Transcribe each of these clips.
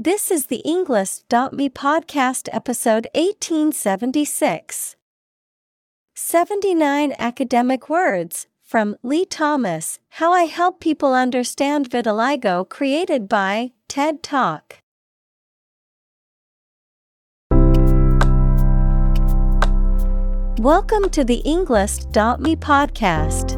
This is the Englist.me podcast episode 1876. 79 academic words from Lee Thomas How I Help People Understand Vitiligo, created by TED Talk. Welcome to the Englist.me podcast.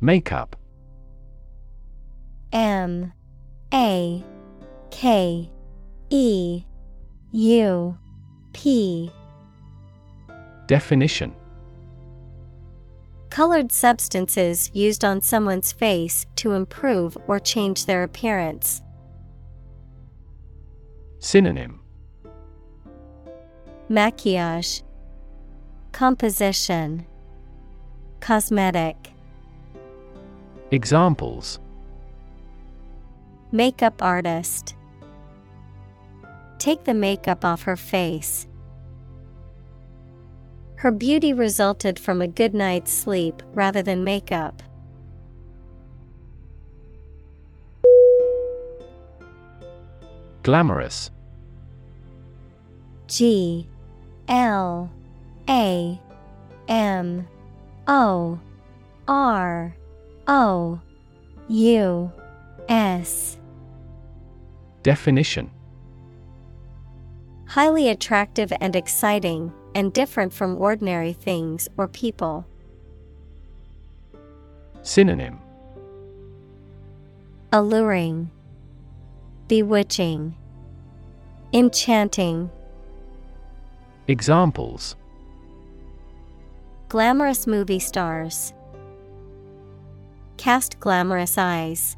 Makeup. M A K E U P. Definition. Colored substances used on someone's face to improve or change their appearance. Synonym. Maquillage. Composition. Cosmetic Examples. Makeup artist. Take the makeup off her face. Her beauty resulted from a good night's sleep rather than makeup. Glamorous. G. L. A. M. O. R O U S Definition Highly attractive and exciting, and different from ordinary things or people. Synonym Alluring, Bewitching, Enchanting. Examples Glamorous movie stars. Cast glamorous eyes.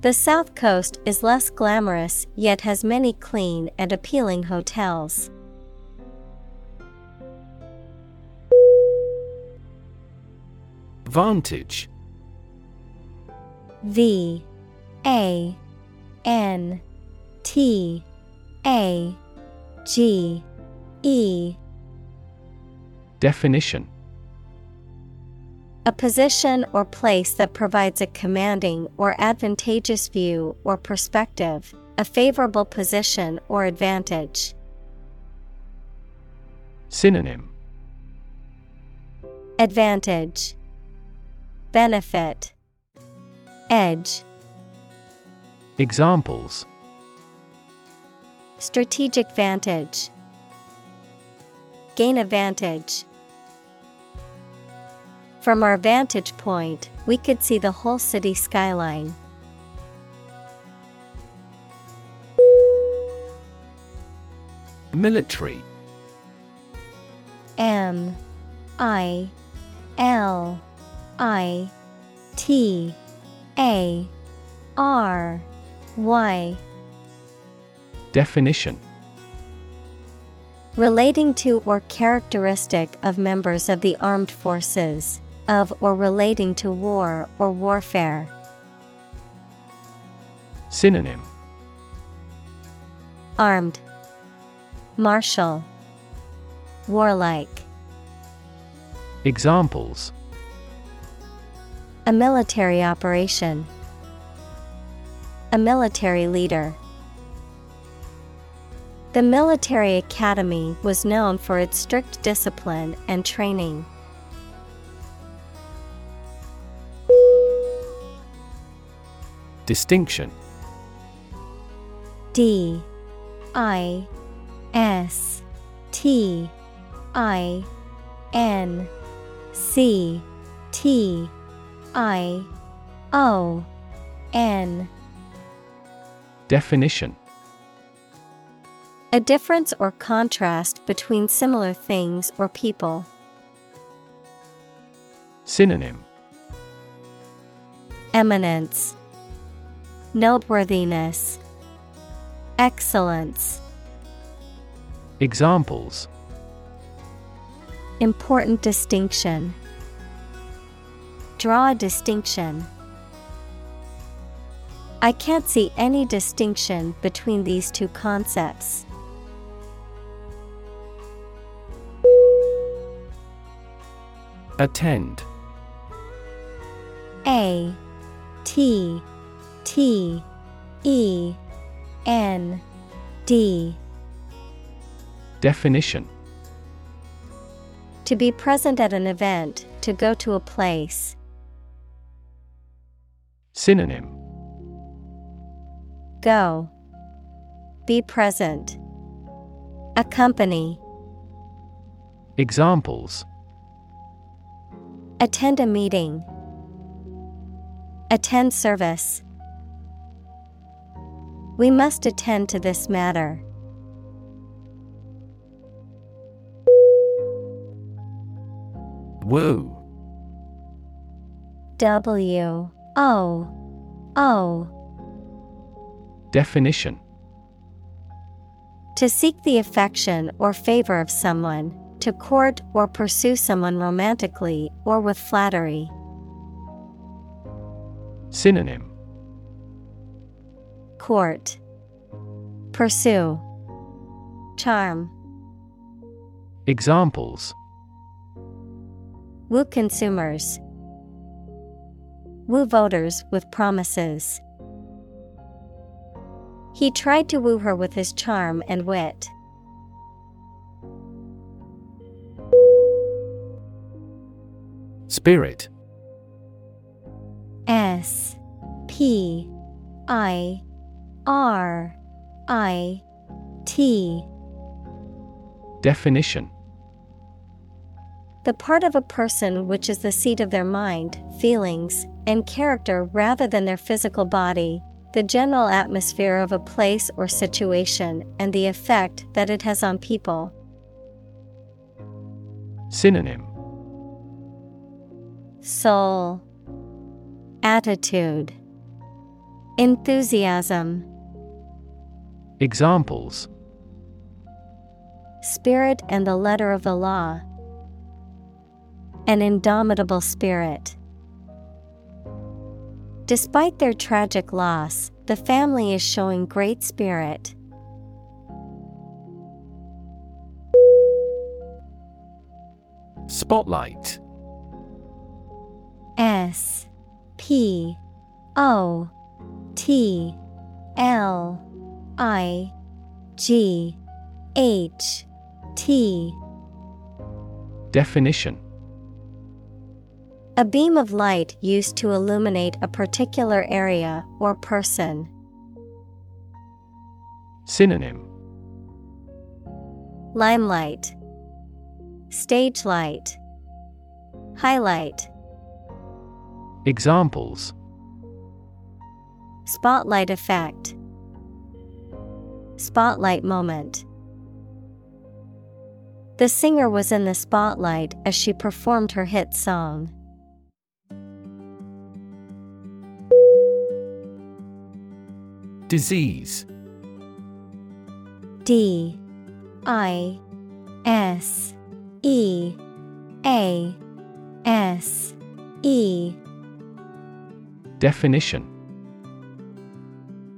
The South Coast is less glamorous yet has many clean and appealing hotels. Vantage V A N T A G E Definition A position or place that provides a commanding or advantageous view or perspective, a favorable position or advantage. Synonym. Advantage. Benefit. Edge. Examples. Strategic vantage Gain advantage. From our vantage point, we could see the whole city skyline. Military. M. I. L. I. T. A. R. Y. Definition. Relating to or characteristic of members of the armed forces, of or relating to war or warfare. Synonym Armed, Martial, Warlike. Examples A military operation. A military leader. The military academy was known for its strict discipline and training. Distinction. D I S T I N C T I O N. Definition. A difference or contrast between similar things or people. Synonym. Eminence, Noteworthiness, Excellence. Examples Important distinction. Draw a distinction. I can't see any distinction between these two concepts. Attend A T T E N D Definition To be present at an event, to go to a place. Synonym Go. Be present. Accompany. Examples Attend a meeting. Attend service. We must attend to this matter. Woo W O O Definition To seek the affection or favor of someone, to court or pursue someone romantically or with flattery. Synonym Court. Pursue. Charm. Examples Woo consumers. Woo voters with promises. He tried to woo her with his charm and wit. Spirit S P I R I T. Definition. The part of a person which is the seat of their mind, feelings, and character rather than their physical body, the general atmosphere of a place or situation, and the effect that it has on people. Synonym. Soul, Attitude, Enthusiasm, Examples Spirit and the letter of the law. An indomitable spirit. Despite their tragic loss, the family is showing great spirit. Spotlight S P O T L I G H T. Definition. A beam of light used to illuminate a particular area or person. Synonym. Limelight, Stage light, Highlight, Examples. Spotlight effect, Spotlight moment. The singer was in the spotlight as she performed her hit song. Disease D I S E A S E Definition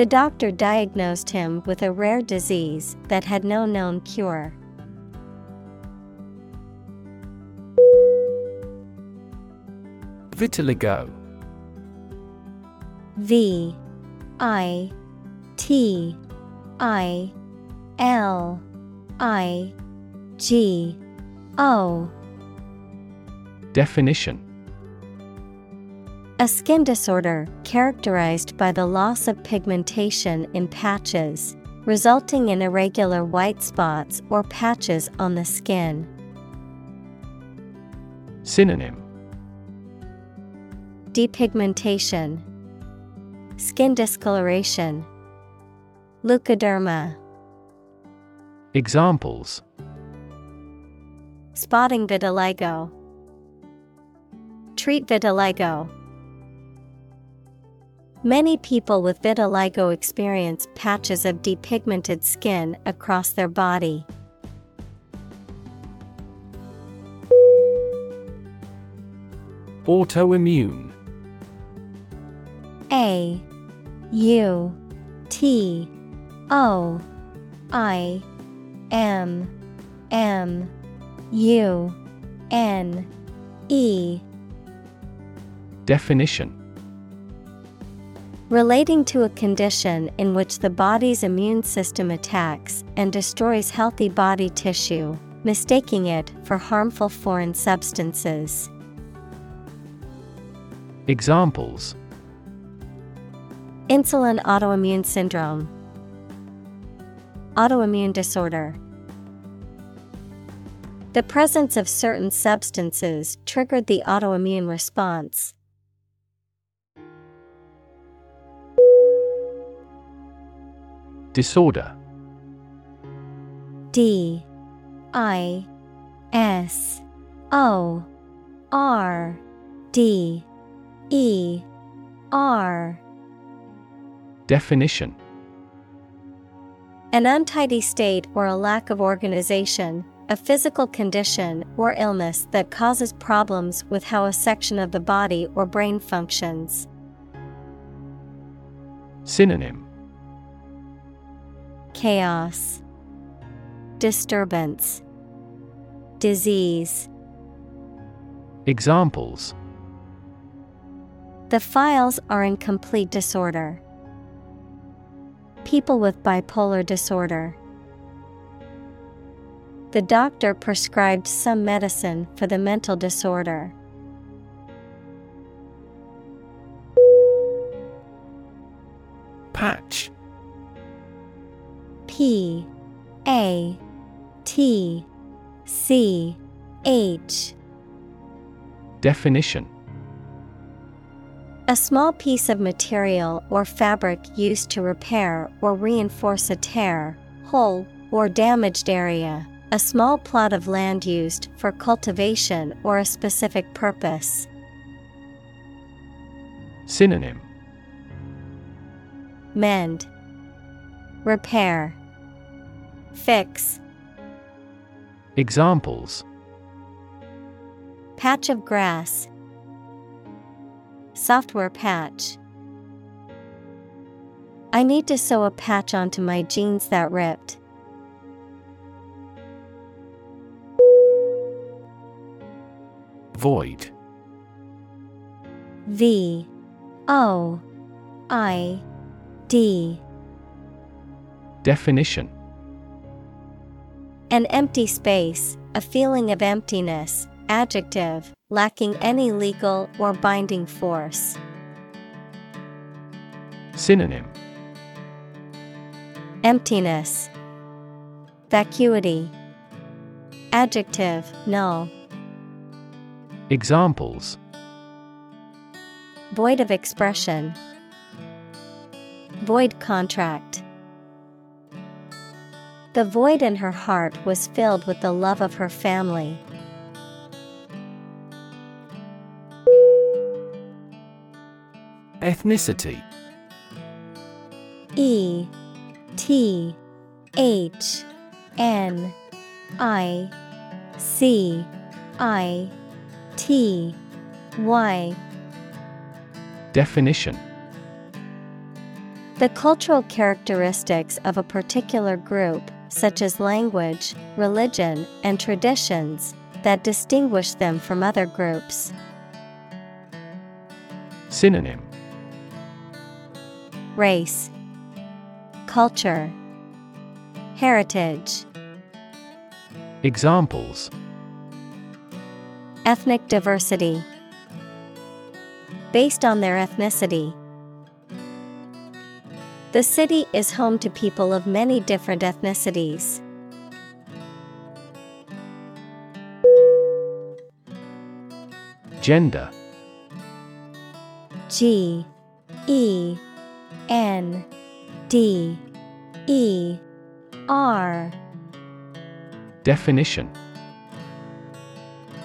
The doctor diagnosed him with a rare disease that had no known cure. Vitiligo. V I T I L I G O Definition A skin disorder characterized by the loss of pigmentation in patches, resulting in irregular white spots or patches on the skin. Synonym Depigmentation, Skin discoloration, Leukoderma. Examples Spotting vitiligo. Treat vitiligo. Many people with vitiligo experience patches of depigmented skin across their body. Autoimmune. A U T O I M M U N E. Definition Relating to a condition in which the body's immune system attacks and destroys healthy body tissue, mistaking it for harmful foreign substances. Examples Insulin autoimmune syndrome, autoimmune disorder. The presence of certain substances triggered the autoimmune response. Disorder. D I S O R D E R. Definition. An untidy state or a lack of organization, a physical condition or illness that causes problems with how a section of the body or brain functions. Synonym Chaos, Disturbance, Disease. Examples The files are in complete disorder. People with bipolar disorder. The doctor prescribed some medicine for the mental disorder. Patch P A T C H. Definition. A small piece of material or fabric used to repair or reinforce a tear, hole, or damaged area. A small plot of land used for cultivation or a specific purpose. Synonym. Mend, Repair, Fix. Examples Patch of grass. Software patch. I need to sew a patch onto my jeans that ripped. Void V O I D. Definition An empty space, a feeling of emptiness, adjective, lacking any legal or binding force. Synonym Emptiness, Vacuity, Adjective, null. Examples Void of expression. Void contract. The void in her heart was filled with the love of her family. Ethnicity. E T H N I C I T Y. Definition. The cultural characteristics of a particular group, such as language, religion, and traditions, that distinguish them from other groups. Synonym Race, Culture, Heritage. Examples Ethnic diversity. Based on their ethnicity. The city is home to people of many different ethnicities. Gender. G E N D E R. Definition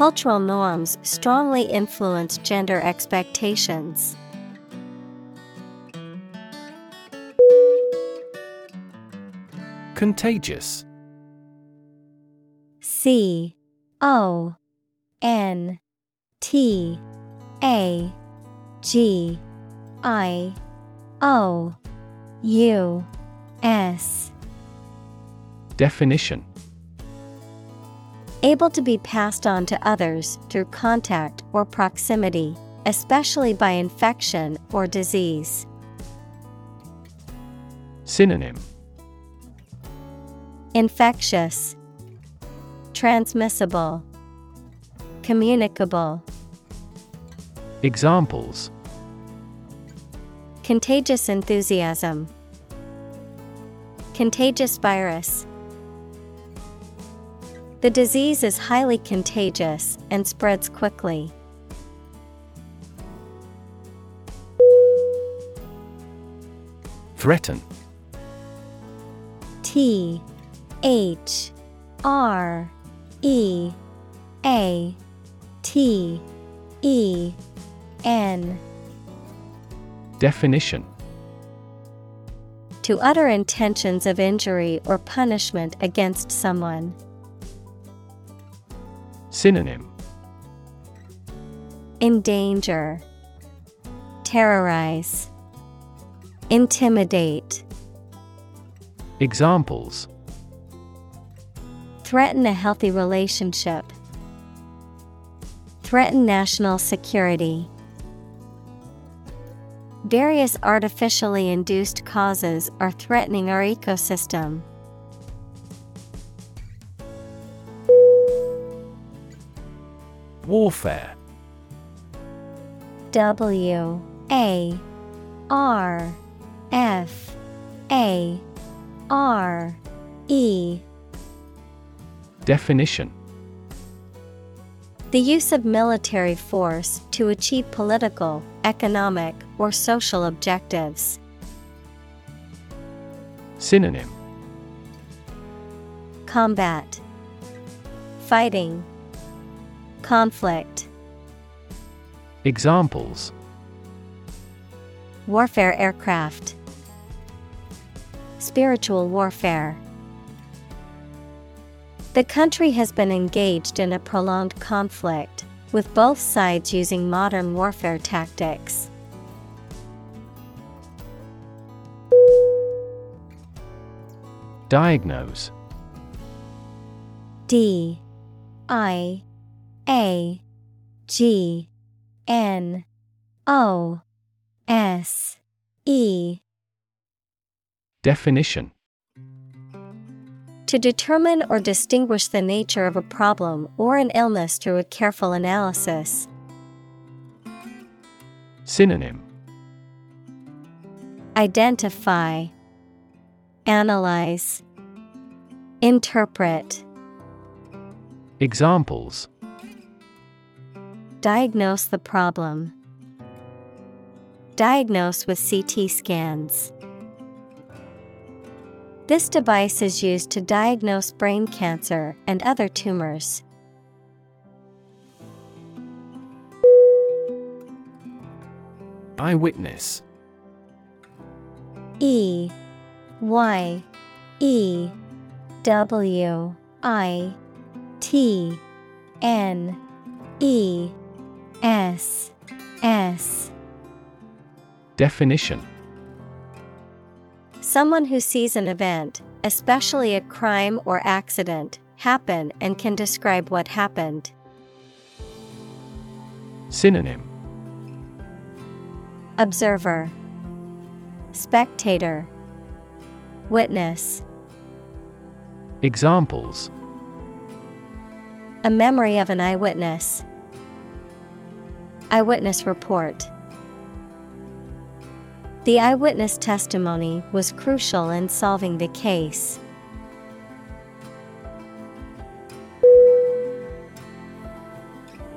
Cultural norms strongly influence gender expectations. Contagious. C O N T A G I O U S. Definition Able to be passed on to others through contact or proximity, especially by infection or disease. Synonym Infectious, Transmissible, Communicable. Examples Contagious enthusiasm. Contagious virus. The disease is highly contagious and spreads quickly. Threaten T H R E A T E N Definition To utter intentions of injury or punishment against someone. Synonym. Endanger, Terrorize, Intimidate, Examples. Threaten a healthy relationship, Threaten national security. Various artificially induced causes are threatening our ecosystem. Warfare. W A R F A R E. Definition. The use of military force to achieve political, economic, or social objectives. Synonym. Combat. Fighting Conflict. Examples. Warfare aircraft. Spiritual warfare. The country has been engaged in a prolonged conflict, with both sides using modern warfare tactics. Diagnose. D I A G N O S E. Definition. To determine or distinguish the nature of a problem or an illness through a careful analysis. Synonym. Identify, Analyze, Interpret. Examples Diagnose the problem. Diagnose with CT scans. This device is used to diagnose brain cancer and other tumors. Eyewitness E Y E W I T N E S S. Definition. Someone who sees an event, especially a crime or accident, happen and can describe what happened. Synonym. Observer. Spectator. Witness. Examples. A memory of an eyewitness. Eyewitness report. The eyewitness testimony was crucial in solving the case.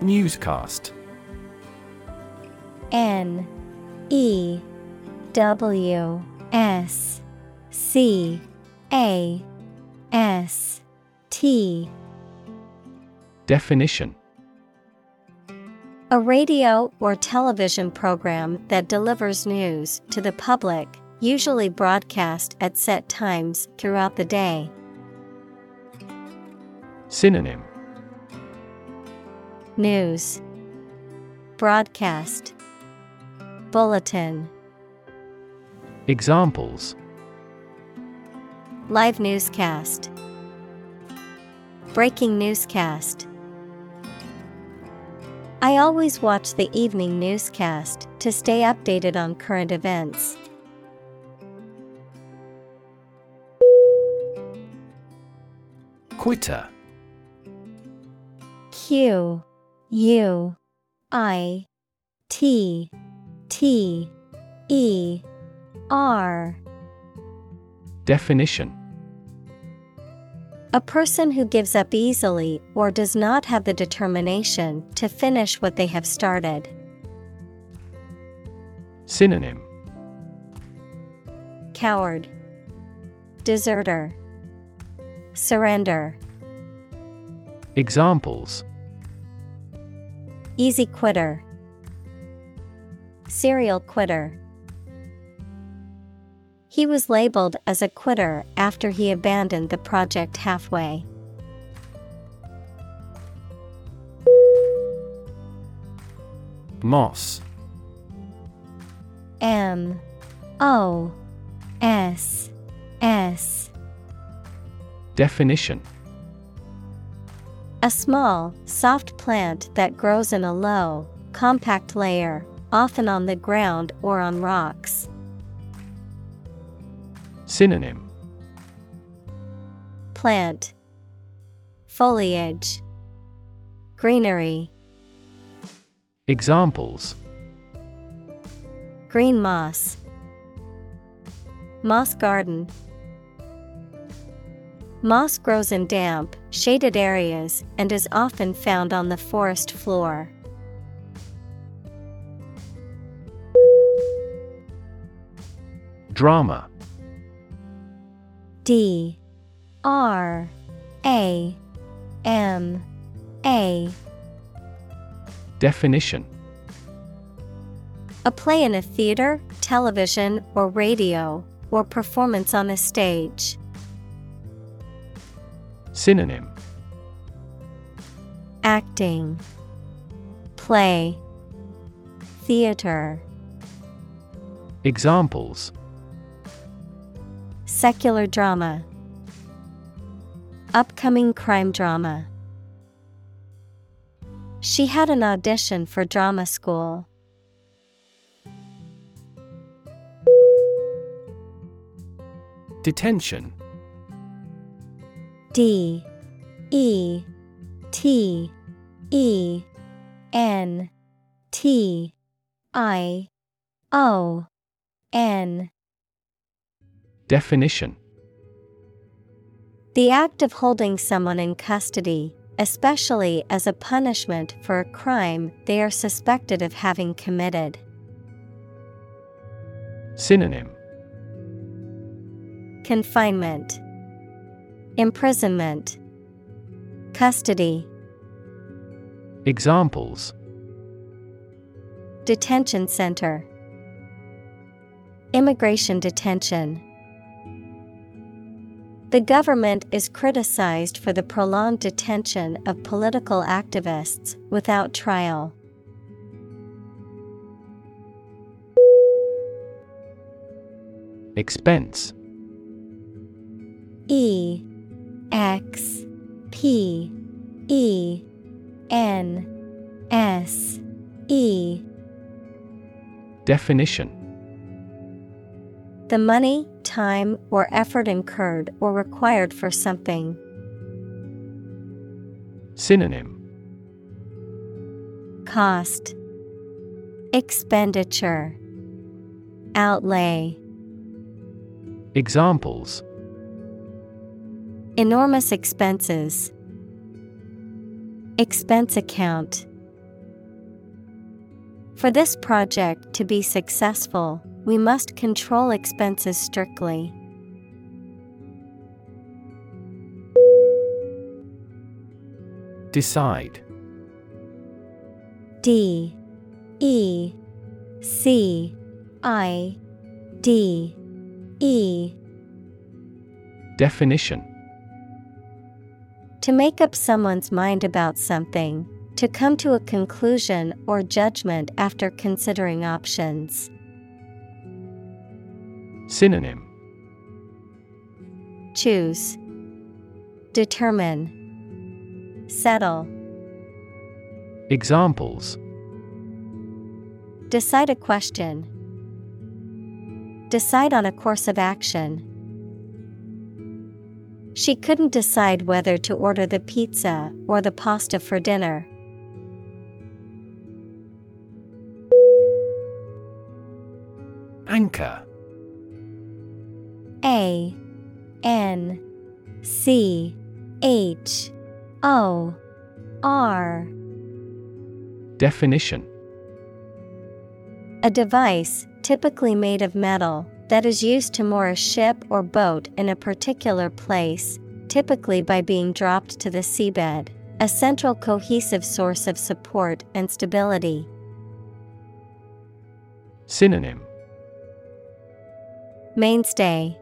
Newscast N E W S C A S T Definition A radio or television program that delivers news to the public, usually broadcast at set times throughout the day. Synonym. News. Broadcast. Bulletin. Examples. Live newscast. Breaking newscast I always watch the evening newscast to stay updated on current events. Quitter. Q U I T T E R. Definition A person who gives up easily or does not have the determination to finish what they have started. Synonym. Coward. Deserter. Surrender. Examples. Easy quitter. Serial quitter He was labeled as a quitter after he abandoned the project halfway. Moss. M. O. S. S. Definition. A small, soft plant that grows in a low, compact layer, often on the ground or on rocks. Synonym. Plant. Foliage. Greenery. Examples. Green moss. Moss garden. Moss grows in damp, shaded areas and is often found on the forest floor. Drama D R A M A. Definition. A play in a theater, television, or radio, or performance on a stage. Synonym. Acting. Play. Theater. Examples Secular drama. Upcoming crime drama. She had an audition for drama school. Detention. D. E. T. E. N. T. I. O. N Definition The act of holding someone in custody, especially as a punishment for a crime they are suspected of having committed. Synonym Confinement, Imprisonment, Custody. Examples Detention Center, Immigration Detention. The government is criticized for the prolonged detention of political activists without trial. Expense. E X P E N S E. Definition. The money, time, or effort incurred or required for something. Synonym Cost Expenditure Outlay Examples Enormous expenses. Expense account. For this project to be successful, we must control expenses strictly. Decide. D. E. C. I. D. E. Definition. To make up someone's mind about something, to come to a conclusion or judgment after considering options. Synonym Choose, Determine, Settle. Examples Decide a question. Decide on a course of action. She couldn't decide whether to order the pizza or the pasta for dinner. Anchor A N C H O R. Definition. A device, typically made of metal, that is used to moor a ship or boat in a particular place, typically by being dropped to the seabed, a central cohesive source of support and stability. Synonym. Mainstay,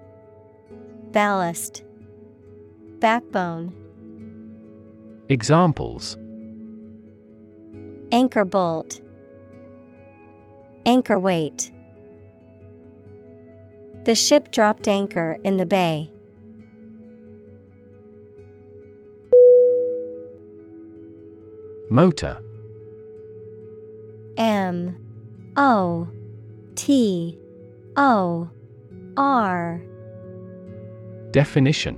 Ballast, Backbone, Examples. Anchor bolt, Anchor weight. The ship dropped anchor in the bay. Motor. M. O. T. O. R Definition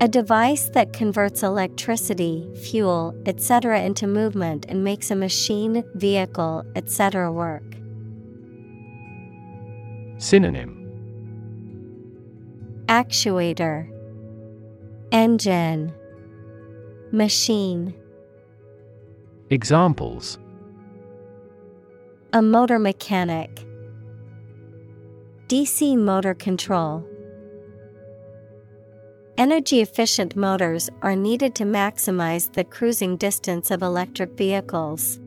A device that converts electricity, fuel, etc. into movement and makes a machine, vehicle, etc. work. Synonym Actuator Engine Machine Examples A motor mechanic DC motor control Energy efficient motors are needed to maximize the cruising distance of electric vehicles.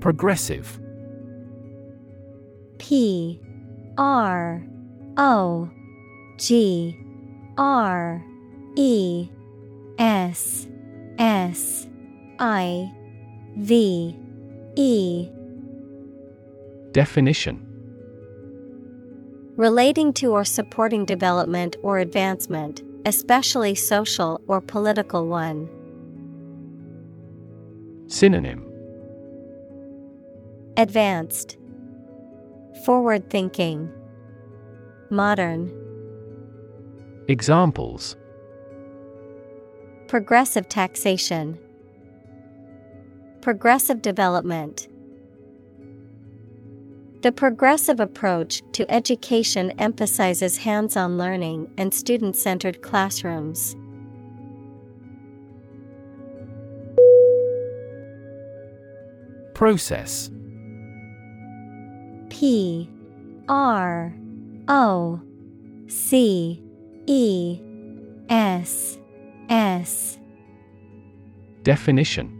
Progressive. P R O G R E S S I V E. Definition Relating to or supporting development or advancement, especially social or political one. Synonym. Advanced. Forward thinking. Modern. Examples. Progressive taxation. Progressive development The progressive approach to education emphasizes hands on learning and student centered classrooms. Process. P R O C E S S. Definition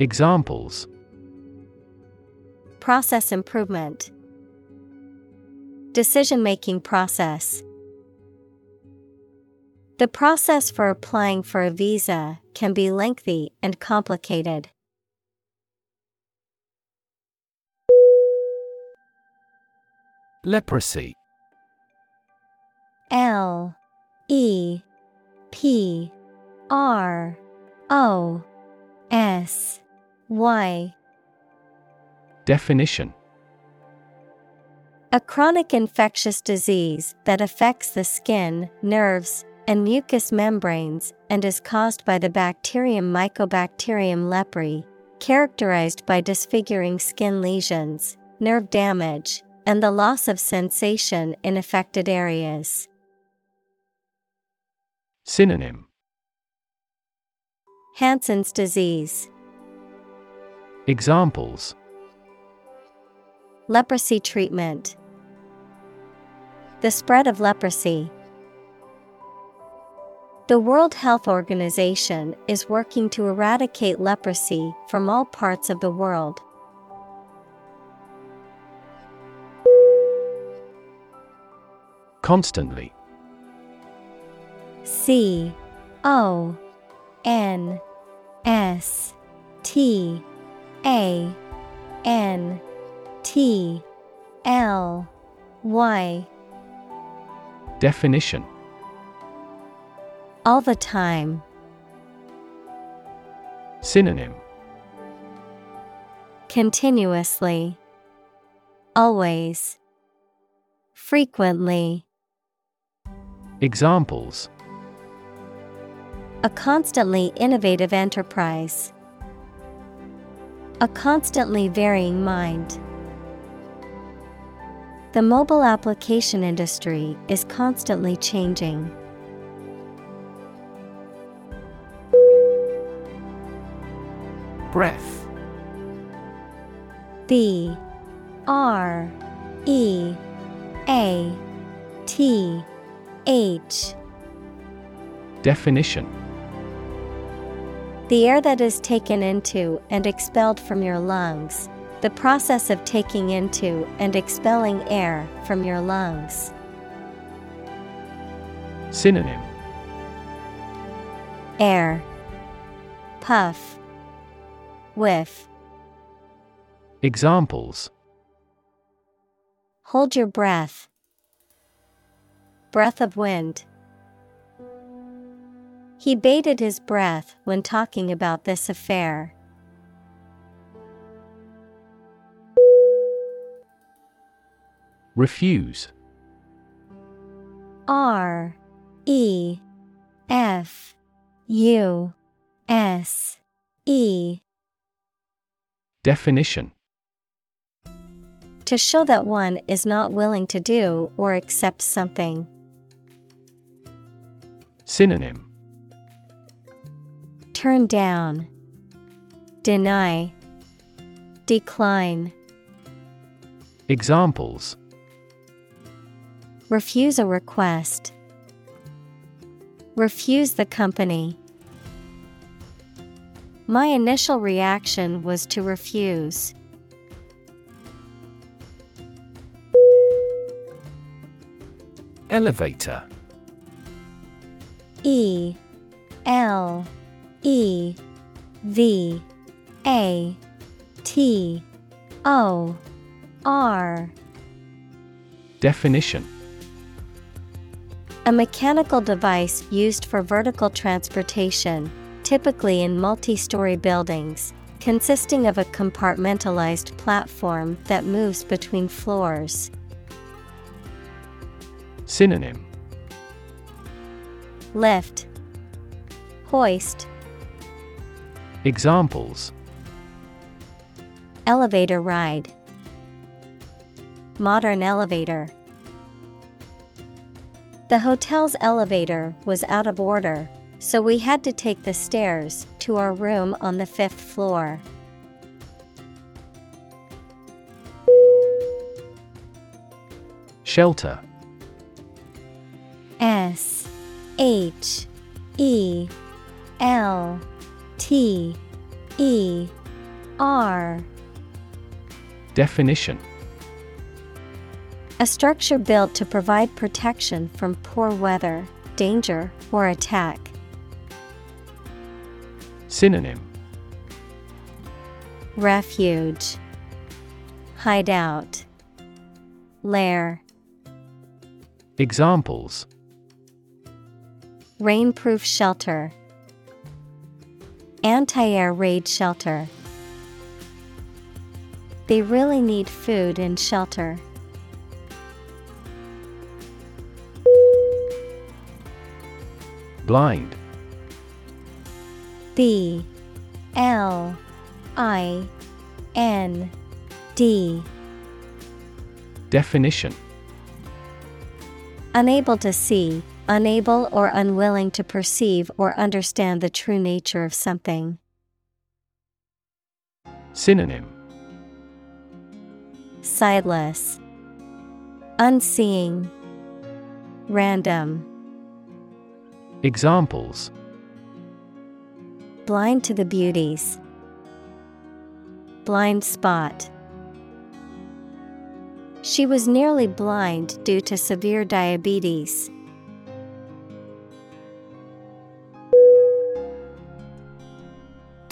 Examples. Process improvement. Decision making process. The process for applying for a visa can be lengthy and complicated. Leprosy. L E P R O S Y Definition. A chronic infectious disease that affects the skin, nerves, and mucous membranes and is caused by the bacterium Mycobacterium leprae, characterized by disfiguring skin lesions, nerve damage, and the loss of sensation in affected areas. Synonym. Hansen's disease, Examples leprosy treatment, the spread of leprosy. The World Health Organization is working to eradicate leprosy from all parts of the world. Constantly C O N S T A N T L Y Definition All the time. Synonym Continuously. Always. Frequently. Examples A constantly innovative enterprise. A constantly varying mind. The mobile application industry is constantly changing. Breath B R E A T H Definition The air that is taken into and expelled from your lungs. The process of taking into and expelling air from your lungs. Synonym Air. Puff. Whiff. Examples Hold your breath. Breath of wind. He bated his breath when talking about this affair. Refuse R E F U S E Definition To show that one is not willing to do or accept something. Synonym Turn down. Deny. Decline. Examples Refuse a request. Refuse the company. My initial reaction was to refuse. Elevator E L E V A T O R. Definition. A mechanical device used for vertical transportation, typically in multi story buildings, consisting of a compartmentalized platform that moves between floors. Synonym. Lift, Hoist, Examples Elevator ride, Modern elevator. The hotel's elevator was out of order, so we had to take the stairs to our room on the fifth floor. Shelter S H E L T E R. Definition. A structure built to provide protection from poor weather, danger, or attack. Synonym. Refuge, Hideout, Lair. Examples. Rainproof shelter, Anti air raid shelter. They really need food and shelter. Blind. B. L. I. N. D. Definition. Unable to see, unable or unwilling to perceive or understand the true nature of something. Synonym Sightless, Unseeing, Random, Examples Blind to the beauties, Blind spot. She was nearly blind due to severe diabetes.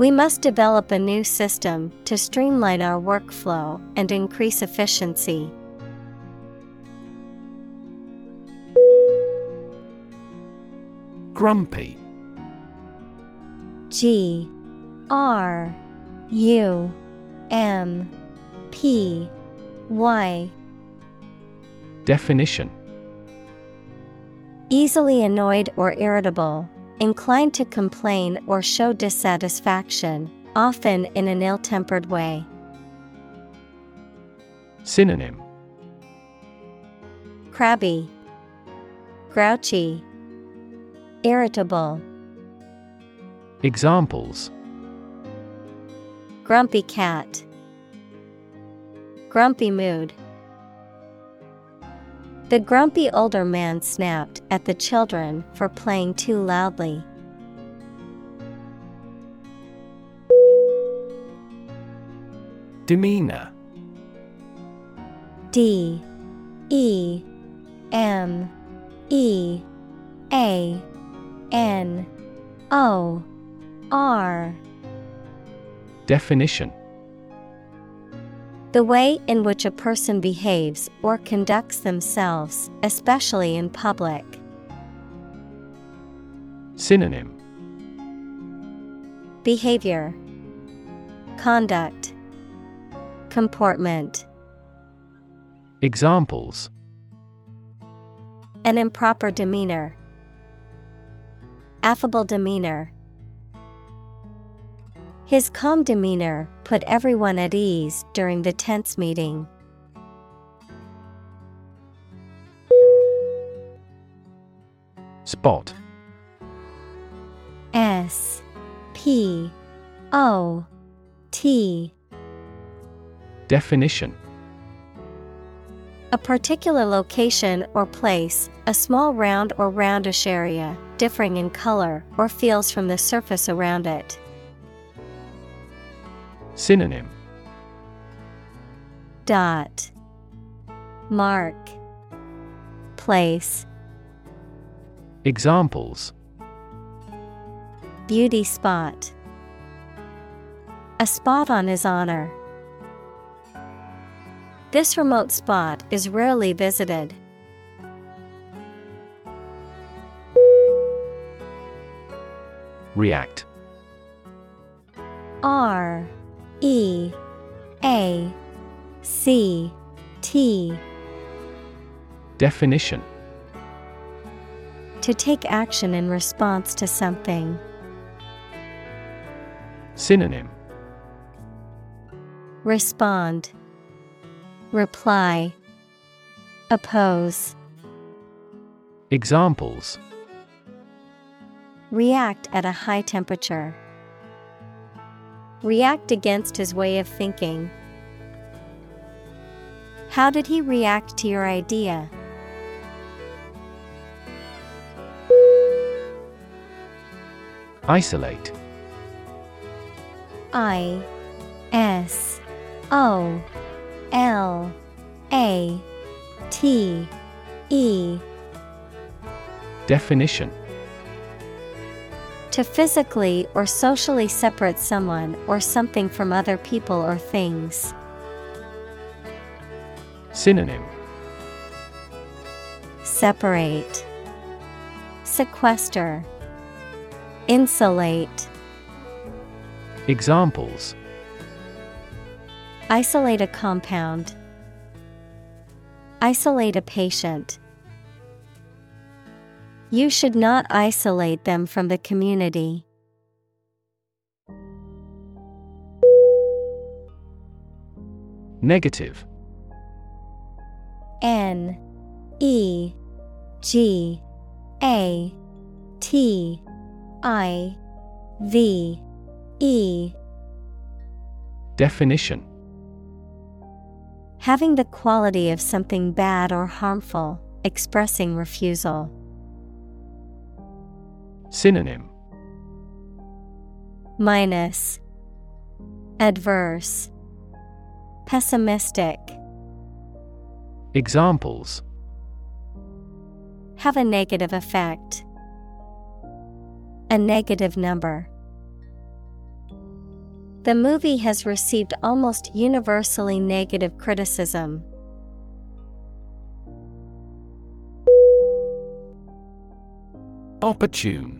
We must develop a new system to streamline our workflow and increase efficiency. Grumpy. G R U M P Y. Definition. Easily annoyed or irritable, inclined to complain or show dissatisfaction, often in an ill tempered way. Synonym. Crabby, Grouchy, Irritable, Examples. Grumpy cat, Grumpy mood. The grumpy older man snapped at the children for playing too loudly. Demeanor D E M E A N O R. Definition The way in which a person behaves or conducts themselves, especially in public. Synonym Behavior, Conduct, Comportment. Examples An improper demeanor, Affable demeanor. His calm demeanor put everyone at ease during the tense meeting. Spot. S P O T Definition A particular location or place, a small round or roundish area, differing in color or feels from the surface around it. Synonym. Dot. Mark. Place. Examples. Beauty spot. A spot on his honor. This remote spot is rarely visited. React. R E A C T. Definition. To take action in response to something. Synonym. Respond. Reply. Oppose. Examples. React at a high temperature. React against his way of thinking. How did he react to your idea? Isolate I S O L A T E Definition To physically or socially separate someone or something from other people or things. Synonym Separate, Sequester, Insulate. Examples Isolate a compound. Isolate a patient. You should not isolate them from the community. Negative N E G A T I V E Definition Having the quality of something bad or harmful, expressing refusal. Synonym Minus Adverse Pessimistic Examples Have a negative effect. A negative number. The movie has received almost universally negative criticism. Opportune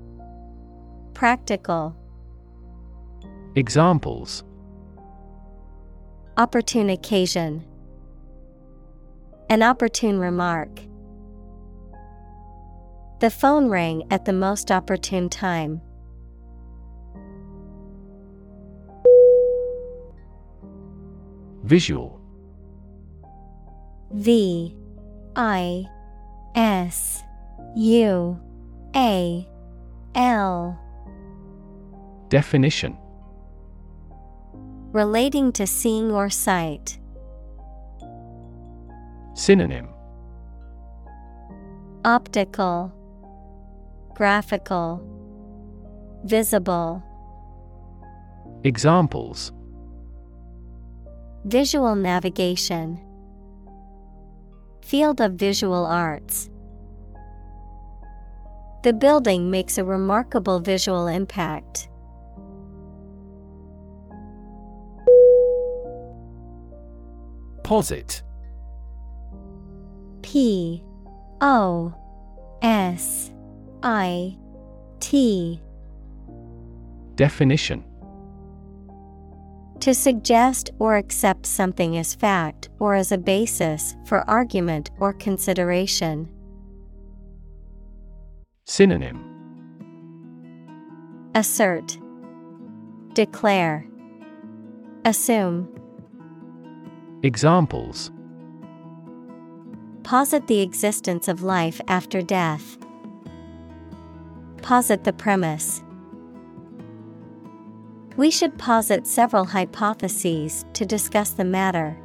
Practical, Examples. Opportune occasion, An opportune remark. The phone rang at the most opportune time. Visual. V I S U A L Definition Relating to seeing or sight. Synonym Optical, Graphical, Visible. Examples Visual navigation. Field of visual arts. The building makes a remarkable visual impact. Posit P O S I T. Definition. To suggest or accept something as fact or as a basis for argument or consideration. Synonym. Assert. Declare. Assume Examples Posit the existence of life after death. Posit the premise. We should posit several hypotheses to discuss the matter.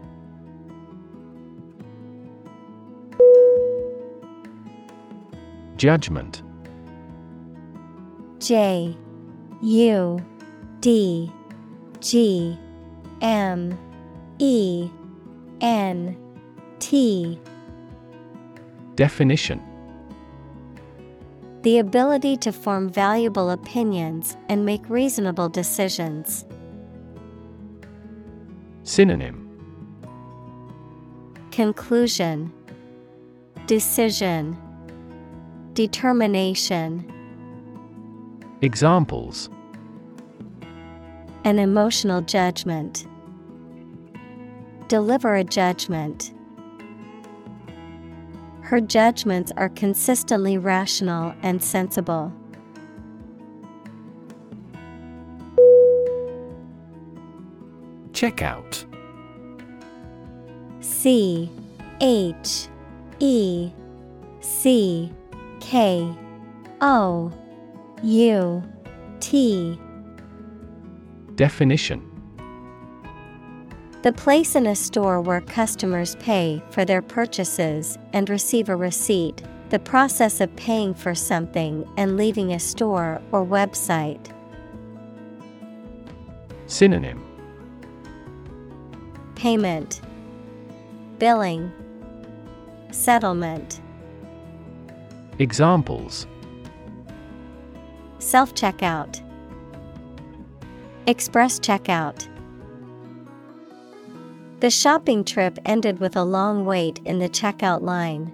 Judgment J U D G M E N T. Definition. The ability to form valuable opinions and make reasonable decisions. Synonym. Conclusion. Decision. Determination. Examples. An emotional judgment. Deliver a judgment. Her judgments are consistently rational and sensible. Checkout C H E C K O U T Definition The place in a store where customers pay for their purchases and receive a receipt, the process of paying for something and leaving a store or website. Synonym Payment, Billing, Settlement. Examples Self checkout, Express checkout. The shopping trip ended with a long wait in the checkout line.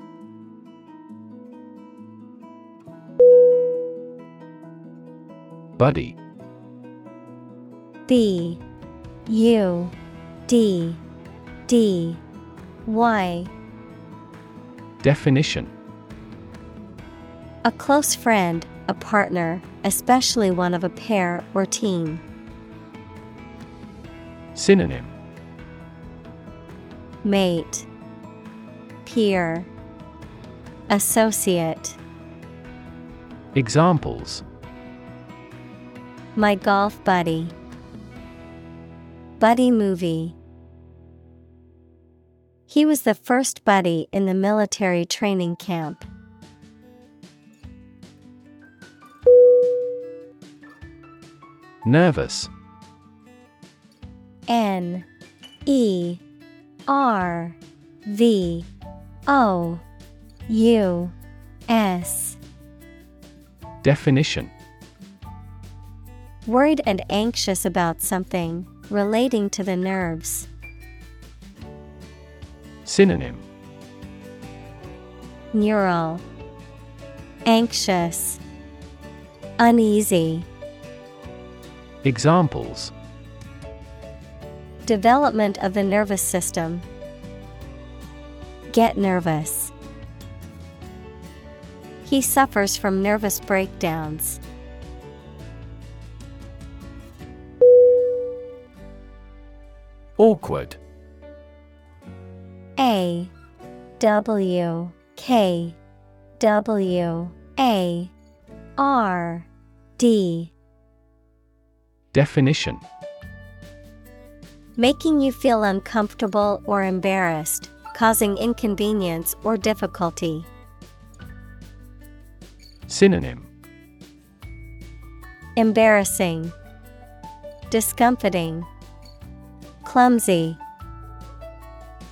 Buddy. B. U. D. D. Y. Definition. A close friend, a partner, especially one of a pair or team. Synonym Mate, Peer, Associate. Examples My golf buddy. Buddy movie. He was the first buddy in the military training camp. Nervous N E R V O U S. Definition Worried and anxious about something relating to the nerves. Synonym Neural, Anxious, Uneasy. Examples Development of the nervous system. Get nervous. He suffers from nervous breakdowns. Awkward A W K W A R D. Definition Making you feel uncomfortable or embarrassed, causing inconvenience or difficulty. Synonym Embarrassing, Discomfiting, Clumsy.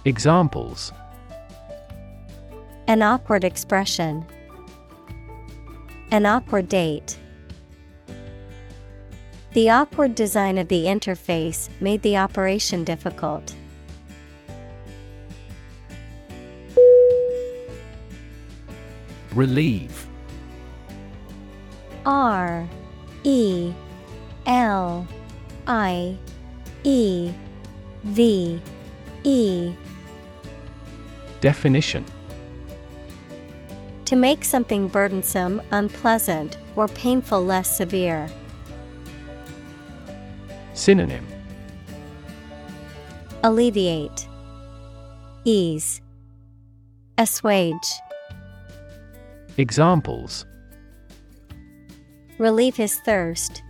Examples An awkward expression. An awkward date. The awkward design of the interface made the operation difficult. Relieve R E L I E V E Definition To make something burdensome, unpleasant, or painful less severe. Synonym. Alleviate, Ease, Assuage, Examples. Relieve his thirst,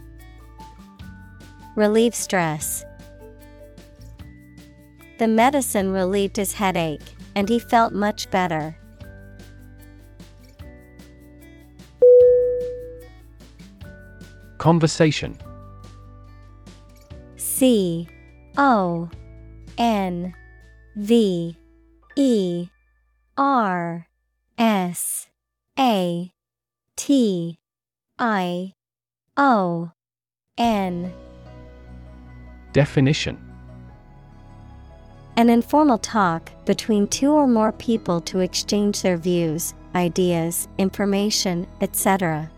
Relieve stress. The medicine relieved his headache, and he felt much better. Conversation C O N V E R S A T I O N. Definition. An informal talk between two or more people to exchange their views, ideas, information, etc.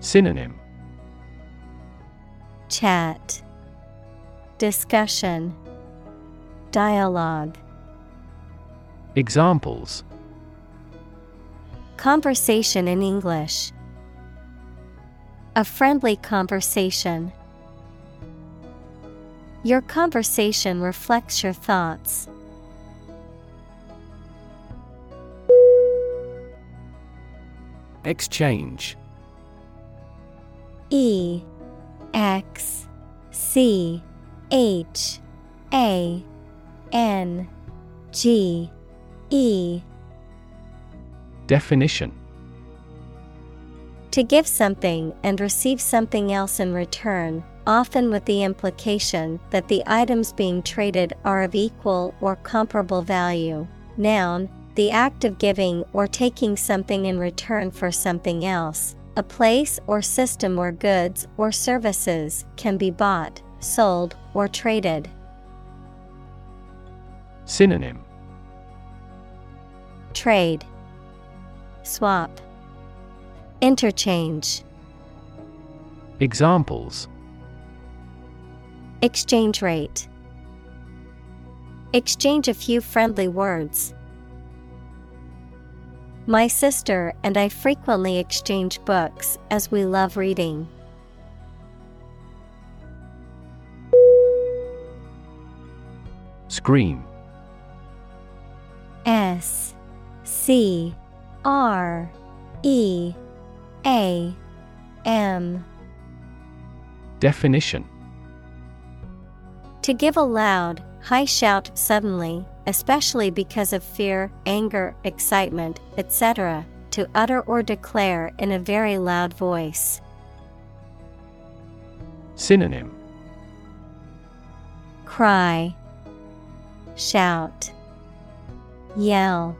Synonym Chat Discussion Dialogue Examples Conversation in English A friendly conversation. Your conversation reflects your thoughts. Exchange E X C H A N G E. Definition. To give something and receive something else in return, often with the implication that the items being traded are of equal or comparable value. Noun, the act of giving or taking something in return for something else, a place or system where goods or services can be bought, sold, or traded. Synonym Trade, Swap, Interchange. Examples Exchange rate. Exchange a few friendly words. My sister and I frequently exchange books as we love reading. Scream. S C R E A M. Definition. To give a loud, high shout suddenly, especially because of fear, anger, excitement, etc., to utter or declare in a very loud voice. Synonym Cry, Shout, Yell,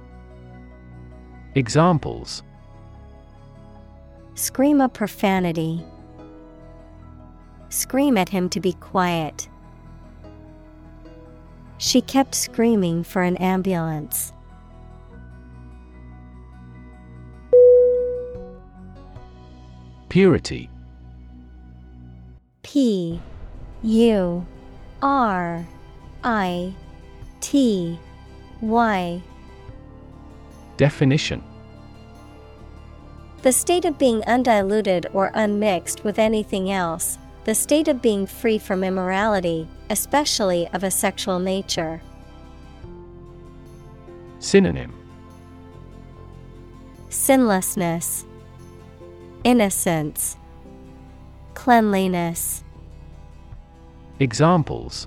Examples Scream a profanity. Scream at him to be quiet. She kept screaming for an ambulance. Purity. P U R I T Y. Definition. The state of being undiluted or unmixed with anything else, the state of being free from immorality, especially of a sexual nature. Synonym Sinlessness, Innocence, Cleanliness. Examples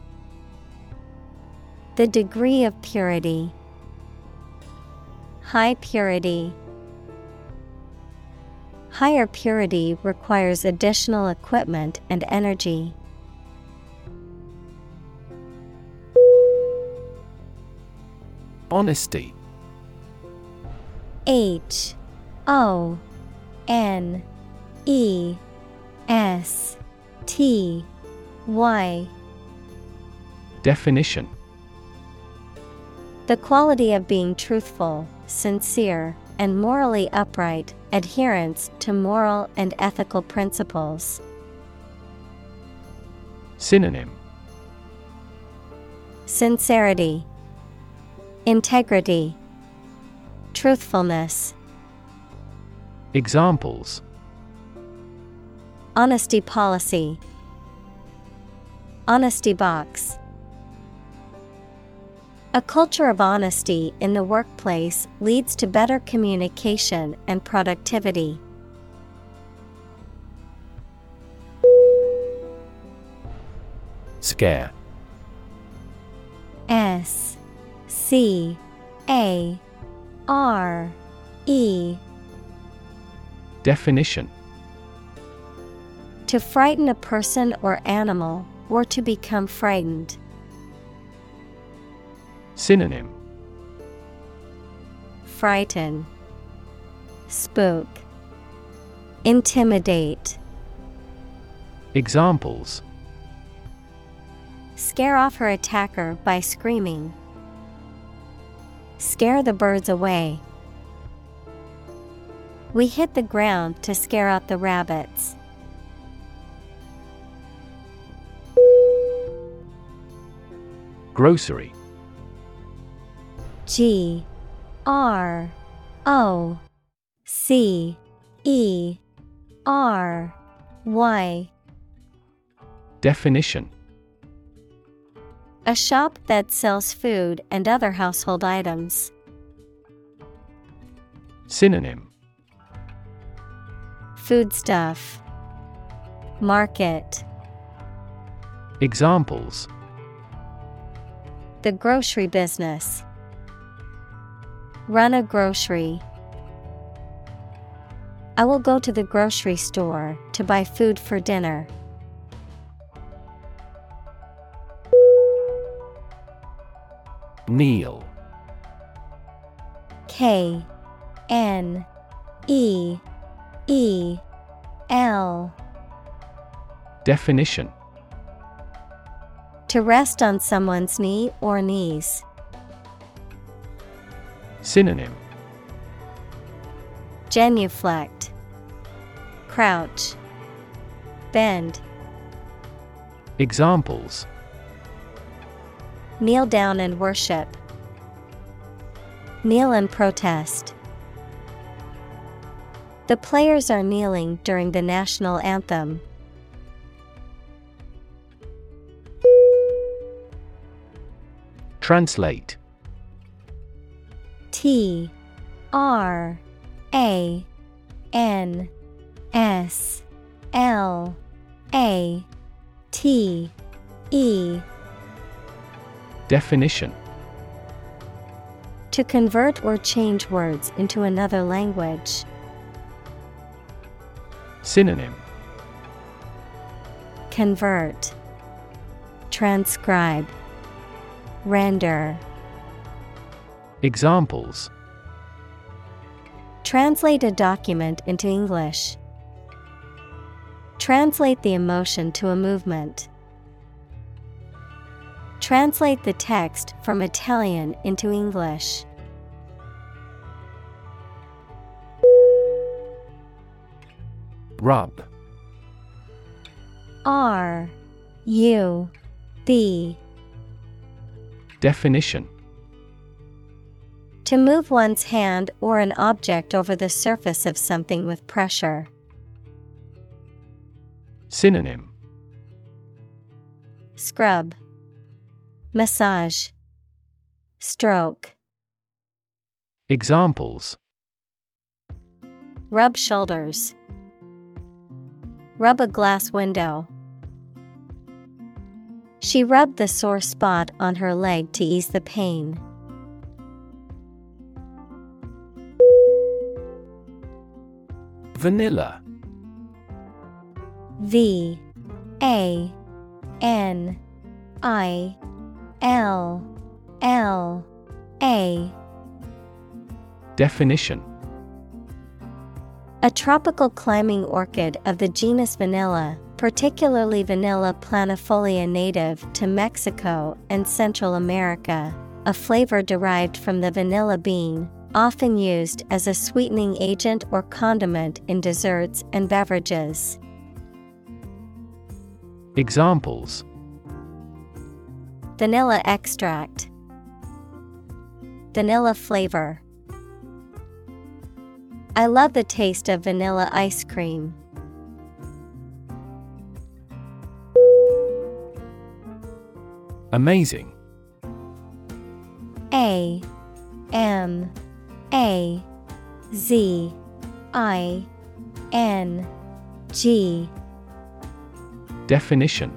The degree of purity. High purity. Higher purity requires additional equipment and energy. Honesty. H O N E S T Y. Definition. The quality of being truthful, sincere, and morally upright, adherence to moral and ethical principles. Synonym. Sincerity, Integrity, Truthfulness. Examples Honesty policy, Honesty box. A culture of honesty in the workplace leads to better communication and productivity. Scare S C A R E Definition To frighten a person or animal, or to become frightened. Synonym Frighten, Spook, Intimidate. Examples Scare off her attacker by screaming. Scare the birds away. We hit the ground to scare out the rabbits. Grocery G R O C E R Y Definition A shop that sells food and other household items. Synonym Foodstuff Market Examples The grocery business. Run a grocery. I will go to the grocery store to buy food for dinner. Kneel K N E E L Definition To rest on someone's knee or knees. Synonym Genuflect. Crouch. Bend. Examples Kneel down and worship. Kneel and protest. The players are kneeling during the national anthem. Translate T R A N S L A T E Definition To convert or change words into another language. Synonym Convert. Transcribe. Render. Examples Translate a document into English. Translate the emotion to a movement. Translate the text from Italian into English. Rub R U B Definition To move one's hand or an object over the surface of something with pressure. Synonym Scrub. Massage. Stroke. Examples Rub shoulders. Rub a glass window. She rubbed the sore spot on her leg to ease the pain. Vanilla V A N I L L A. Definition. A tropical climbing orchid of the genus Vanilla, particularly Vanilla planifolia native to Mexico and Central America, a flavor derived from the vanilla bean, often used as a sweetening agent or condiment in desserts and beverages. Examples Vanilla extract, Vanilla flavor. I love the taste of vanilla ice cream. Amazing. A M A Z I N G Definition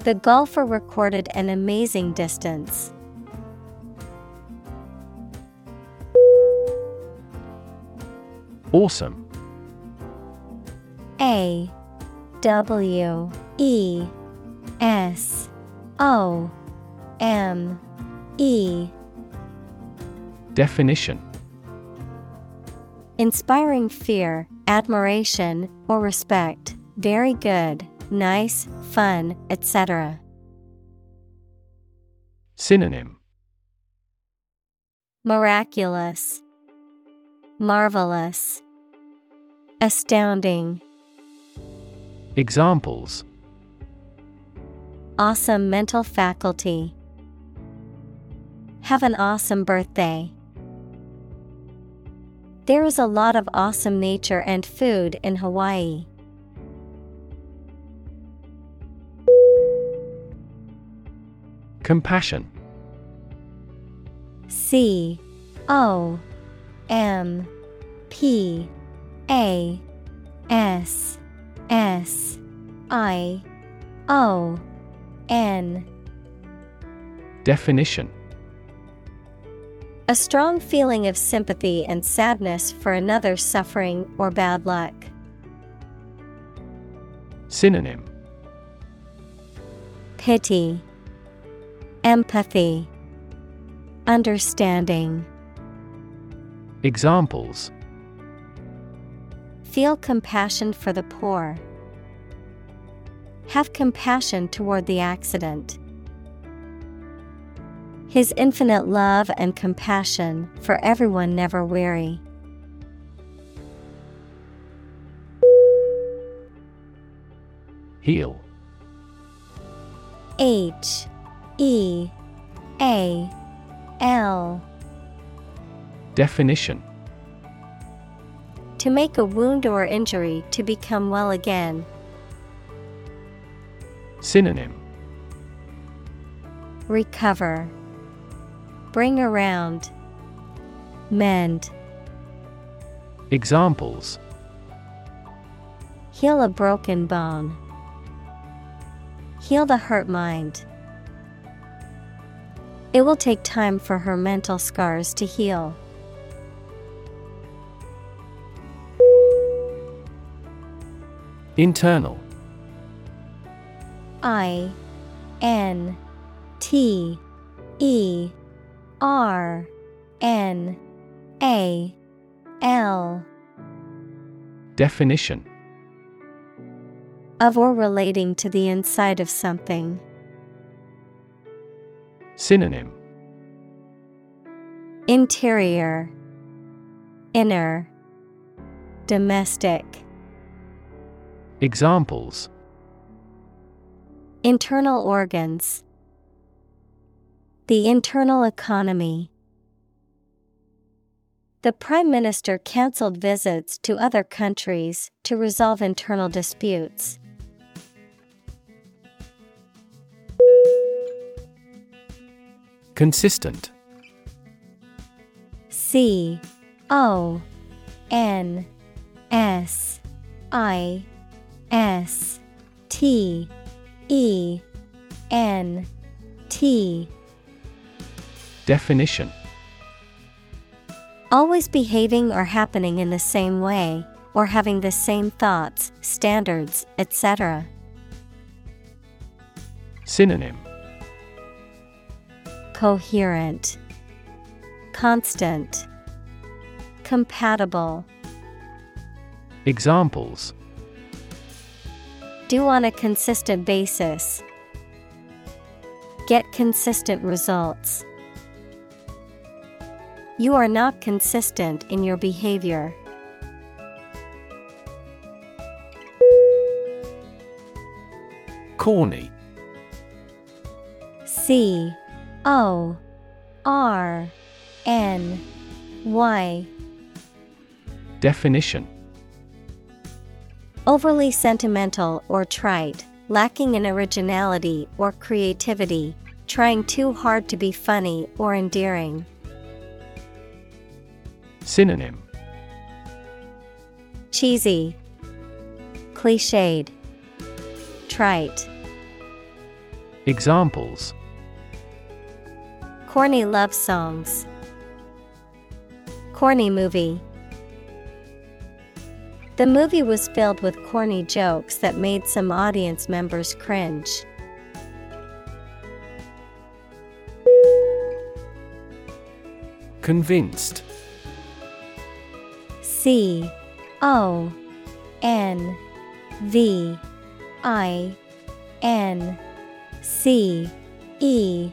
The golfer recorded an amazing distance. Awesome. A W E S O M E Definition Inspiring fear, admiration, or respect. Very good, nice, fun, etc. Synonym Miraculous, Marvelous, Astounding. Examples Awesome mental faculty. Have an awesome birthday. There is a lot of awesome nature and food in Hawaii. Compassion. C O M P A S S I O N. Definition. A strong feeling of sympathy and sadness for another's suffering or bad luck. Synonym. Pity, Empathy, Understanding. Examples Feel compassion for the poor. Have compassion toward the accident. His infinite love and compassion for everyone never weary. Heal H E A L Definition To make a wound or injury to become well again. Synonym Recover. Bring around. Mend. Examples Heal a broken bone. Heal the hurt mind. It will take time for her mental scars to heal. Internal I N T E R N A L Definition of or relating to the inside of something. Synonym. Interior. Inner. Domestic. Examples. Internal organs. The internal economy. The Prime Minister cancelled visits to other countries to resolve internal disputes. Consistent. C O N S I S T E N T. Definition. Always behaving or happening in the same way, or having the same thoughts, standards, etc. Synonym Coherent, Constant, Compatible. Examples Do on a consistent basis. Get consistent results. You are not consistent in your behavior. Corny C O R N Y. Definition. Overly sentimental or trite, lacking in originality or creativity, trying too hard to be funny or endearing. Synonym. Cheesy, Cliched, Trite. Examples Corny love songs. Corny movie. The movie was filled with corny jokes that made some audience members cringe. Convinced C O N V I N C E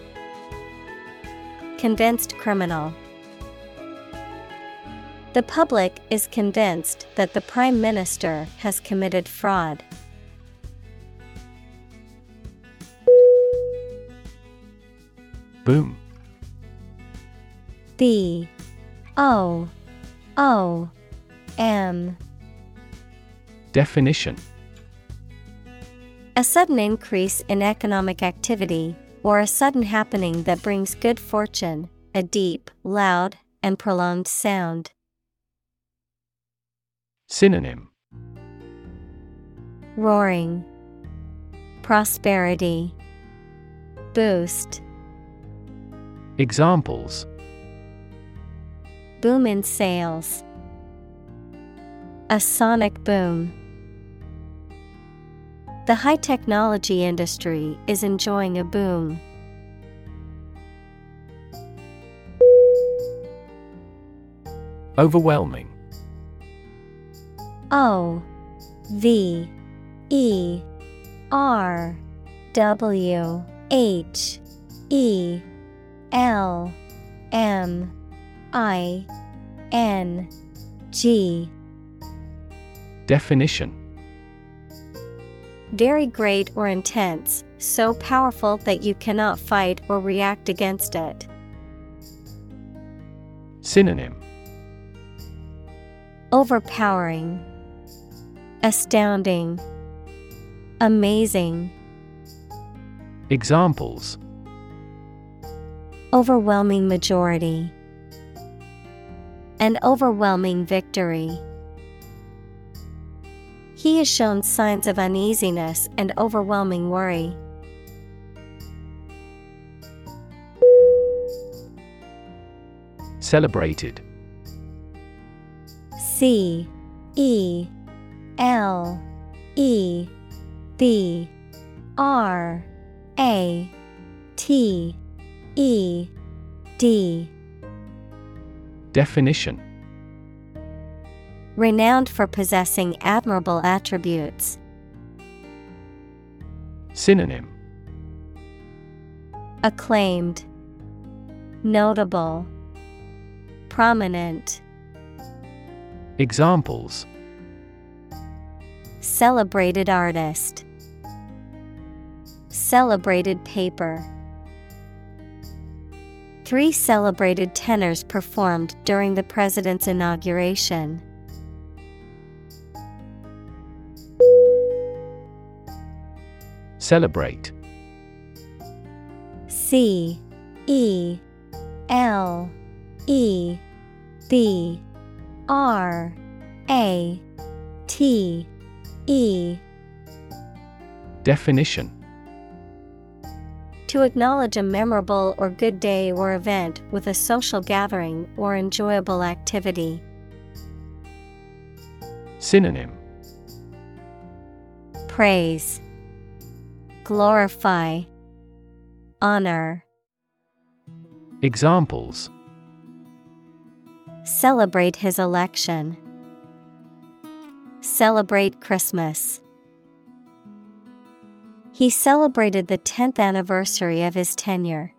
Convinced criminal. The public is convinced that the Prime Minister has committed fraud. Boom. B. O. O. M. Definition. A sudden increase in economic activity, or a sudden happening that brings good fortune, a deep, loud, and prolonged sound. Synonym. Roaring, Prosperity, Boost, Examples. Boom in sales, A sonic boom. The high technology industry is enjoying a boom. Overwhelming. O V E R W H E L M I N G. Definition Very great or intense, so powerful that you cannot fight or react against it. Synonym Overpowering, Astounding, Amazing. Examples Overwhelming majority. An overwhelming victory. He has shown signs of uneasiness and overwhelming worry. Celebrated. C E L E B R A T E D. Definition Renowned for possessing admirable attributes. Synonym Acclaimed, Notable, Prominent. Examples Celebrated artist. Celebrated paper. Three celebrated tenors performed during the president's inauguration. Celebrate. C E L E B R A T E Definition To acknowledge a memorable or good day or event with a social gathering or enjoyable activity. Synonym Praise, Glorify, Honor. Examples Celebrate his election. Celebrate Christmas. He celebrated the 10th anniversary of his tenure.